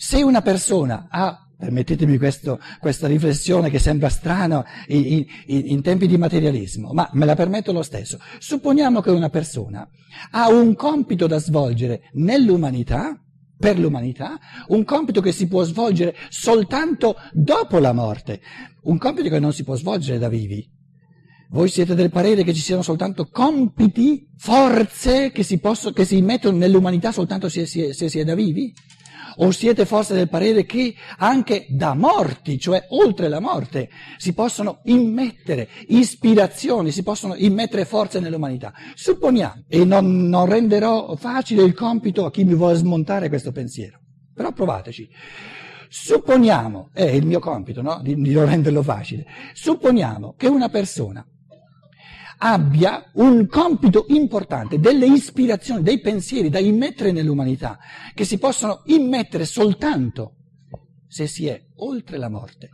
Se una persona ha Permettetemi questo, questa riflessione che sembra strana in, in, in, tempi di materialismo, ma me la permetto lo stesso. Supponiamo che una persona ha un compito da svolgere nell'umanità, per l'umanità, un compito che si può svolgere soltanto dopo la morte, un compito che non si può svolgere da vivi. Voi siete del parere che ci siano soltanto compiti, forze che si, possono, che si immettono nell'umanità soltanto se, se, se si è da vivi? O siete forse del parere che anche da morti, cioè oltre la morte, si possono immettere ispirazioni, si possono immettere forze nell'umanità? Supponiamo, e non, non renderò facile il compito a chi mi vuole smontare questo pensiero, però provateci. Supponiamo, è il mio compito, no? Di, di non renderlo facile. Supponiamo che una persona abbia un compito importante, delle ispirazioni, dei pensieri da immettere nell'umanità, che si possono immettere soltanto se si è oltre la morte,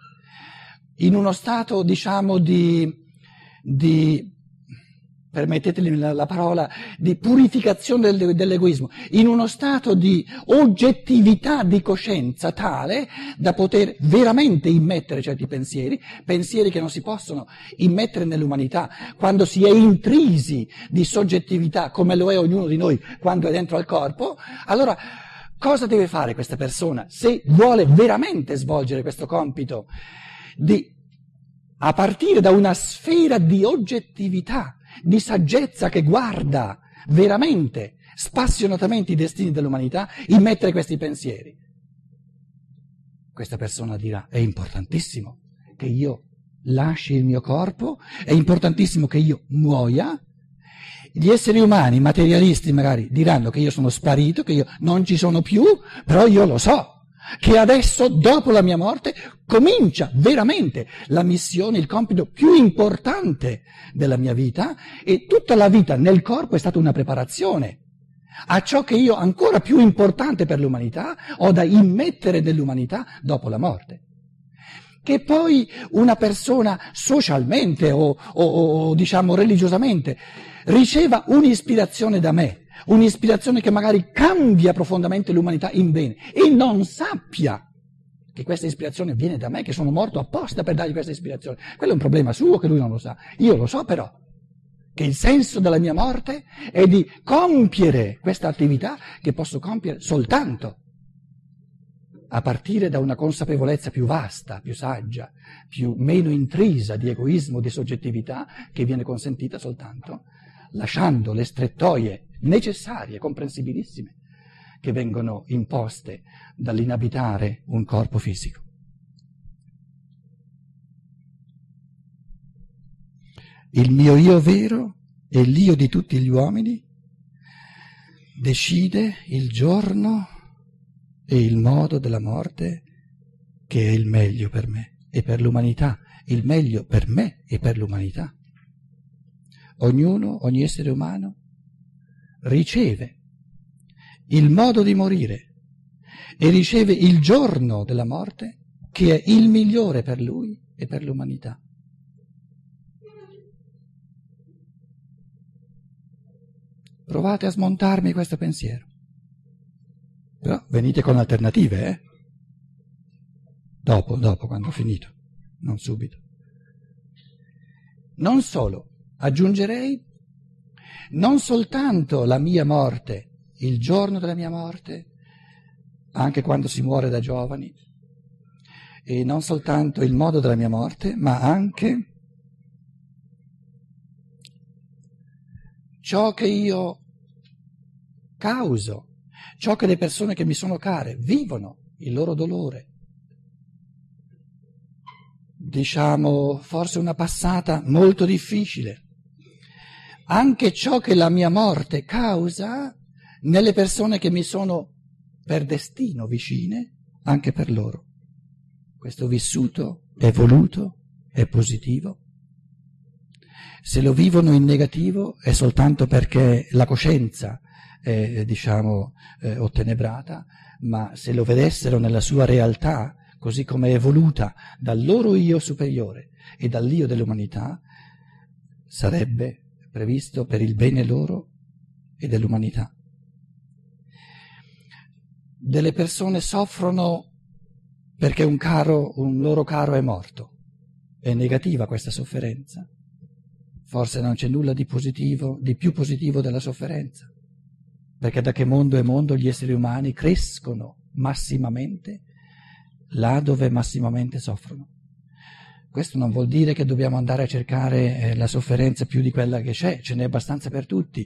in uno stato, diciamo, di, di permettetemi la, parola, di purificazione dell'egoismo, in uno stato di oggettività di coscienza tale da poter veramente immettere certi pensieri, pensieri che non si possono immettere nell'umanità. Quando si è intrisi di soggettività come lo è ognuno di noi quando è dentro al corpo, allora cosa deve fare questa persona se vuole veramente svolgere questo compito di a partire da una sfera di oggettività, di saggezza che guarda veramente, spassionatamente i destini dell'umanità, immettere questi pensieri. Questa persona dirà, è importantissimo che io lasci il mio corpo, è importantissimo che io muoia. Gli esseri umani, materialisti magari, diranno che io sono sparito, che io non ci sono più, però io lo so che adesso, dopo la mia morte, comincia veramente la missione, il compito più importante della mia vita e tutta la vita nel corpo è stata una preparazione a ciò che io, ancora più importante per l'umanità, ho da immettere nell'umanità dopo la morte. Che poi una persona socialmente o, o, o diciamo religiosamente riceva un'ispirazione da me, un'ispirazione che magari cambia profondamente l'umanità in bene e non sappia che questa ispirazione viene da me, che sono morto apposta per dargli questa ispirazione. Quello è un problema suo che lui non lo sa. Io lo so però che il senso della mia morte è di compiere questa attività che posso compiere soltanto a partire da una consapevolezza più vasta, più saggia, più, meno intrisa di egoismo, di soggettività, che viene consentita soltanto lasciando le strettoie necessarie, comprensibilissime, che vengono imposte dall'inabitare un corpo fisico. Il mio io vero e l'io di tutti gli uomini decide il giorno e il modo della morte che è il meglio per me e per l'umanità, il meglio per me e per l'umanità. Ognuno, ogni essere umano, riceve il modo di morire e riceve il giorno della morte che è il migliore per lui e per l'umanità. Provate a smontarmi questo pensiero. Però venite con alternative, eh? Dopo, dopo, quando ho finito, non subito. Non solo, aggiungerei non soltanto la mia morte, il giorno della mia morte, anche quando si muore da giovani, e non soltanto il modo della mia morte, ma anche ciò che io causo, ciò che le persone che mi sono care vivono, il loro dolore. Diciamo forse una passata molto difficile, anche ciò che la mia morte causa nelle persone che mi sono per destino vicine, anche per loro. Questo vissuto è voluto, è positivo. Se lo vivono in negativo è soltanto perché la coscienza è, diciamo, eh, ottenebrata, ma se lo vedessero nella sua realtà, così come è voluta dal loro io superiore e dall'io dell'umanità, sarebbe previsto per il bene loro e dell'umanità. delle persone soffrono perché un, caro, un loro caro è morto. È negativa questa sofferenza. Forse non c'è nulla di positivo, di più positivo della sofferenza. Perché da che mondo è mondo gli esseri umani crescono massimamente là dove massimamente soffrono. Questo non vuol dire che dobbiamo andare a cercare eh, la sofferenza più di quella che c'è, ce n'è abbastanza per tutti.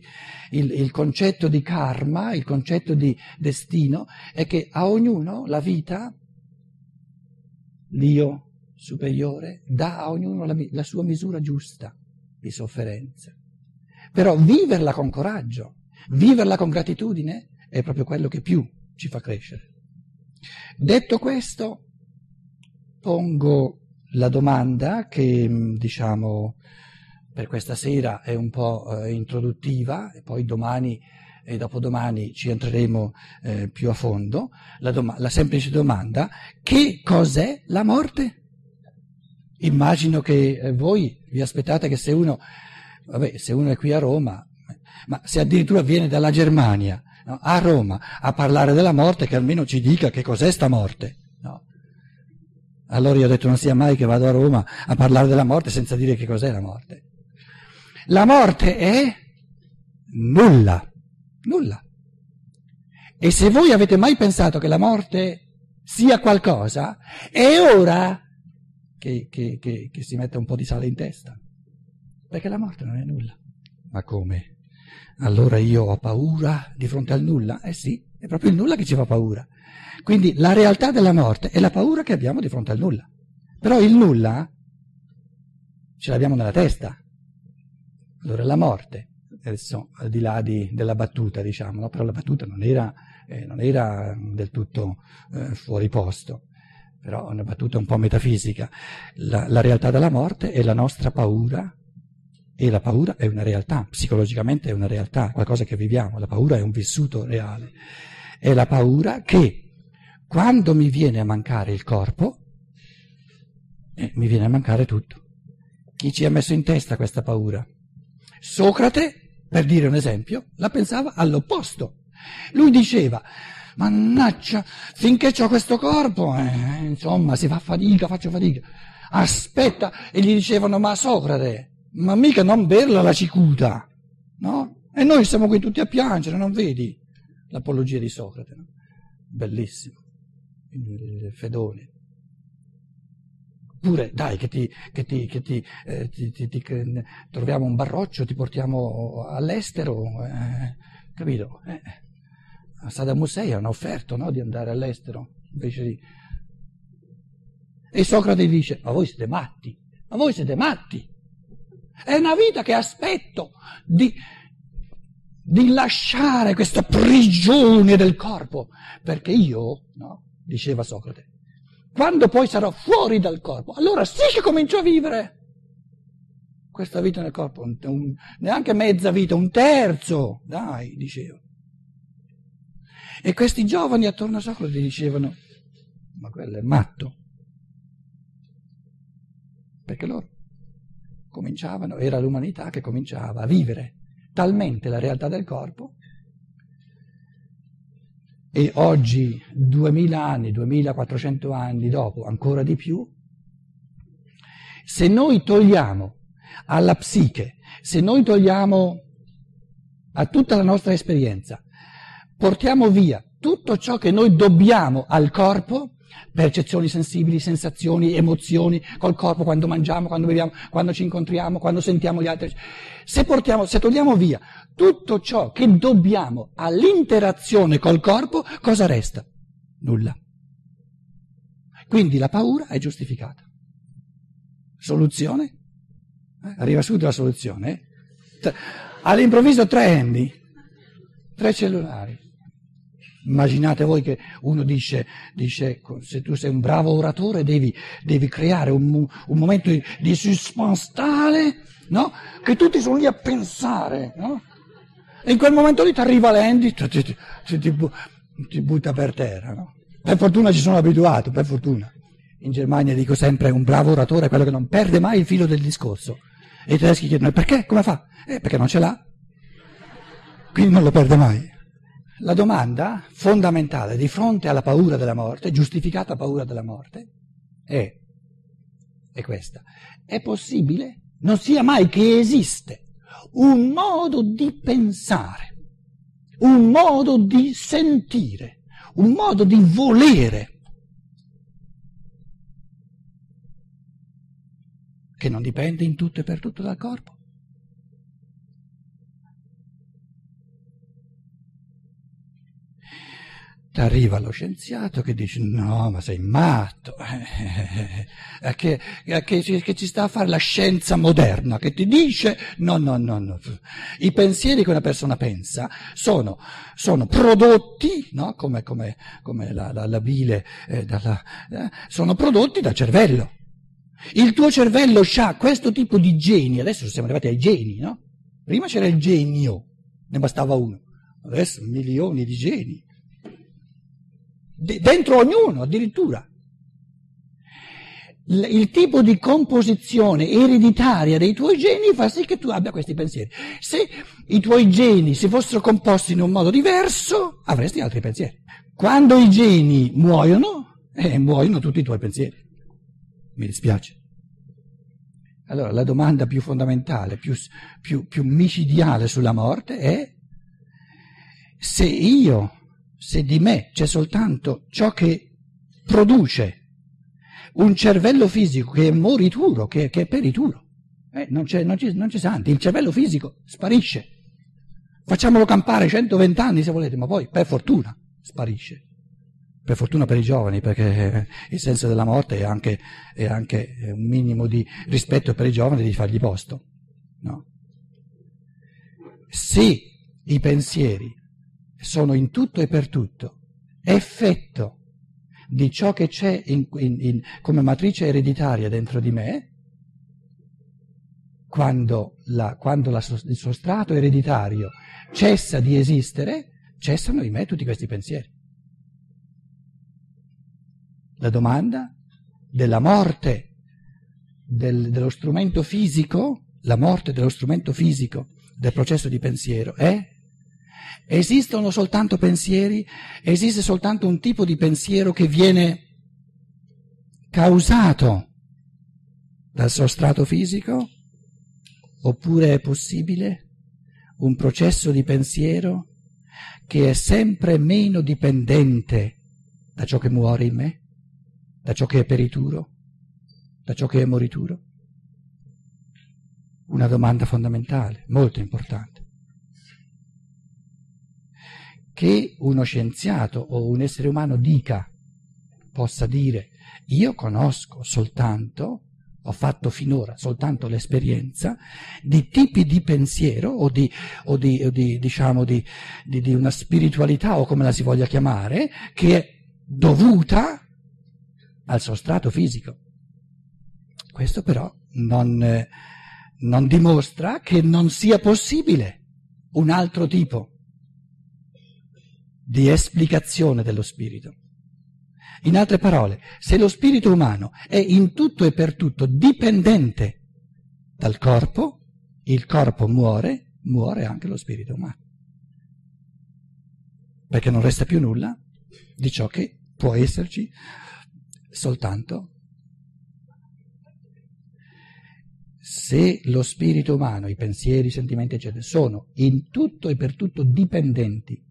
Il, il, concetto di karma, il concetto di destino, è che a ognuno la vita, l'io superiore, dà a ognuno la, la sua misura giusta di sofferenza. Però viverla con coraggio, viverla con gratitudine, è proprio quello che più ci fa crescere. Detto questo, pongo la domanda che mm, diciamo per questa sera è un po' eh, introduttiva e poi domani e dopodomani ci entreremo eh, più a fondo, la, dom- la semplice domanda, che cos'è la morte? Immagino che eh, voi vi aspettate che se uno, vabbè, se uno è qui a Roma, ma se addirittura viene dalla Germania no, a Roma a parlare della morte, che almeno ci dica che cos'è sta morte. Allora io ho detto non sia mai che vado a Roma a parlare della morte senza dire che cos'è la morte. La morte è nulla, nulla. E se voi avete mai pensato che la morte sia qualcosa, è ora che, che, che, che si metta un po' di sale in testa. Perché la morte non è nulla. Ma come? Allora io ho paura di fronte al nulla? Eh sì, è proprio il nulla che ci fa paura. Quindi la realtà della morte è la paura che abbiamo di fronte al nulla. Però il nulla ce l'abbiamo nella testa. Allora la morte, adesso al di là di, della battuta, diciamo, no? però la battuta non era, eh, non era del tutto eh, fuori posto, però una battuta un po' metafisica. La, la realtà della morte è la nostra paura e la paura è una realtà, psicologicamente è una realtà, qualcosa che viviamo, la paura è un vissuto reale. È la paura che quando mi viene a mancare il corpo, eh, mi viene a mancare tutto. Chi ci ha messo in testa questa paura? Socrate, per dire un esempio, la pensava all'opposto. Lui diceva, mannaggia, finché ho questo corpo, eh, insomma, si fa fatica, faccio fatica. Aspetta, e gli dicevano, ma Socrate, ma mica non berla la cicuta, no? E noi siamo qui tutti a piangere, non vedi l'apologia di Socrate, no? Bellissimo il fedone. Oppure dai che, ti, che, ti, che ti, eh, ti, troviamo un barroccio, ti portiamo all'estero, eh, capito? Eh, a Saddam Hussein hanno offerto no, di andare all'estero invece di... E Socrate dice, ma voi siete matti, ma voi siete matti. È una vita che aspetto di, di lasciare questa prigione del corpo, perché io, no, diceva Socrate. Quando poi sarò fuori dal corpo, allora sì che comincio a vivere questa vita nel corpo, un, un, neanche mezza vita, un terzo, dai, diceva. E questi giovani attorno a Socrate dicevano, ma quello è matto. Perché loro cominciavano, era l'umanità che cominciava a vivere talmente la realtà del corpo. E oggi, 2000 anni, 2400 anni dopo, ancora di più, se noi togliamo alla psiche, se noi togliamo a tutta la nostra esperienza, portiamo via tutto ciò che noi dobbiamo al corpo, percezioni sensibili, sensazioni, emozioni col corpo quando mangiamo, quando beviamo, quando ci incontriamo, quando sentiamo gli altri. Se, portiamo, se togliamo via tutto ciò che dobbiamo all'interazione col corpo, cosa resta? Nulla. Quindi la paura è giustificata. Soluzione? Eh? Arriva subito la soluzione. Eh? All'improvviso tre endi, tre cellulari. Immaginate voi che uno dice, dice se tu sei un bravo oratore devi, devi creare un, un, momento di, di suspense tale no? che tutti sono lì a pensare. No? E in quel momento lì ti arriva l'Andy, ti, ti, ti, ti, butta per terra. No? Per fortuna ci sono abituato, per fortuna. In Germania dico sempre un bravo oratore è quello che non perde mai il filo del discorso. E i tedeschi chiedono perché? Come fa? Eh, perché non ce l'ha. Quindi non lo perde mai. La domanda fondamentale di fronte alla paura della morte, giustificata paura della morte, è, è questa. È possibile? Non sia mai che esiste un modo di pensare, un modo di sentire, un modo di volere che non dipende in tutto e per tutto dal corpo. Arriva lo scienziato che dice no ma sei matto. Che, che, che, ci sta a fare la scienza moderna che ti dice no no no no. I pensieri che una persona pensa sono, sono prodotti no? come, come, come la, la, la, bile eh, dalla, eh, sono prodotti dal cervello. Il tuo cervello ha questo tipo di geni. Adesso siamo arrivati ai geni no? prima c'era il genio ne bastava uno. Adesso milioni di geni dentro ognuno addirittura. Il tipo di composizione ereditaria dei tuoi geni fa sì che tu abbia questi pensieri. Se i tuoi geni si fossero composti in un modo diverso, avresti altri pensieri. Quando i geni muoiono, eh, muoiono tutti i tuoi pensieri. Mi dispiace. Allora, la domanda più fondamentale, più, più, più micidiale sulla morte è se io se di me c'è soltanto ciò che produce un cervello fisico che è morituro, che, che è perituro, eh, non, c'è, non, c'è, non c'è santi, il cervello fisico sparisce. Facciamolo campare 120 anni se volete, ma poi per fortuna sparisce. Per fortuna per i giovani, perché il senso della morte è anche, è anche un minimo di rispetto per i giovani di fargli posto. No? Se i pensieri sono in tutto e per tutto effetto di ciò che c'è in, in, in, come matrice ereditaria dentro di me, quando, la, quando la, il sostrato ereditario cessa di esistere, cessano in me tutti questi pensieri. La domanda della morte del, dello strumento fisico, la morte dello strumento fisico del processo di pensiero è Esistono soltanto pensieri, esiste soltanto un tipo di pensiero che viene causato dal sostrato fisico? Oppure è possibile un processo di pensiero che è sempre meno dipendente da ciò che muore in me, da ciò che è perituro, da ciò che è morituro? Una domanda fondamentale, molto importante che uno scienziato o un essere umano dica, possa dire, io conosco soltanto, ho fatto finora soltanto l'esperienza di tipi di pensiero o di, o di, o di diciamo, di, di una spiritualità o come la si voglia chiamare, che è dovuta al sostrato fisico. Questo però non, non dimostra che non sia possibile un altro tipo di esplicazione dello spirito. In altre parole, se lo spirito umano è in tutto e per tutto dipendente dal corpo, il corpo muore, muore anche lo spirito umano. Perché non resta più nulla di ciò che può esserci soltanto se lo spirito umano, i pensieri, i sentimenti, eccetera, sono in tutto e per tutto dipendenti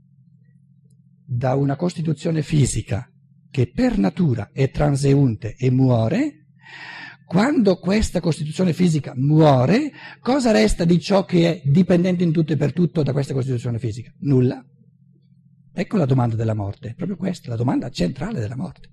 da una costituzione fisica che per natura è transeunte e muore, quando questa costituzione fisica muore, cosa resta di ciò che è dipendente in tutto e per tutto da questa costituzione fisica? Nulla. Ecco la domanda della morte, proprio questa, la domanda centrale della morte.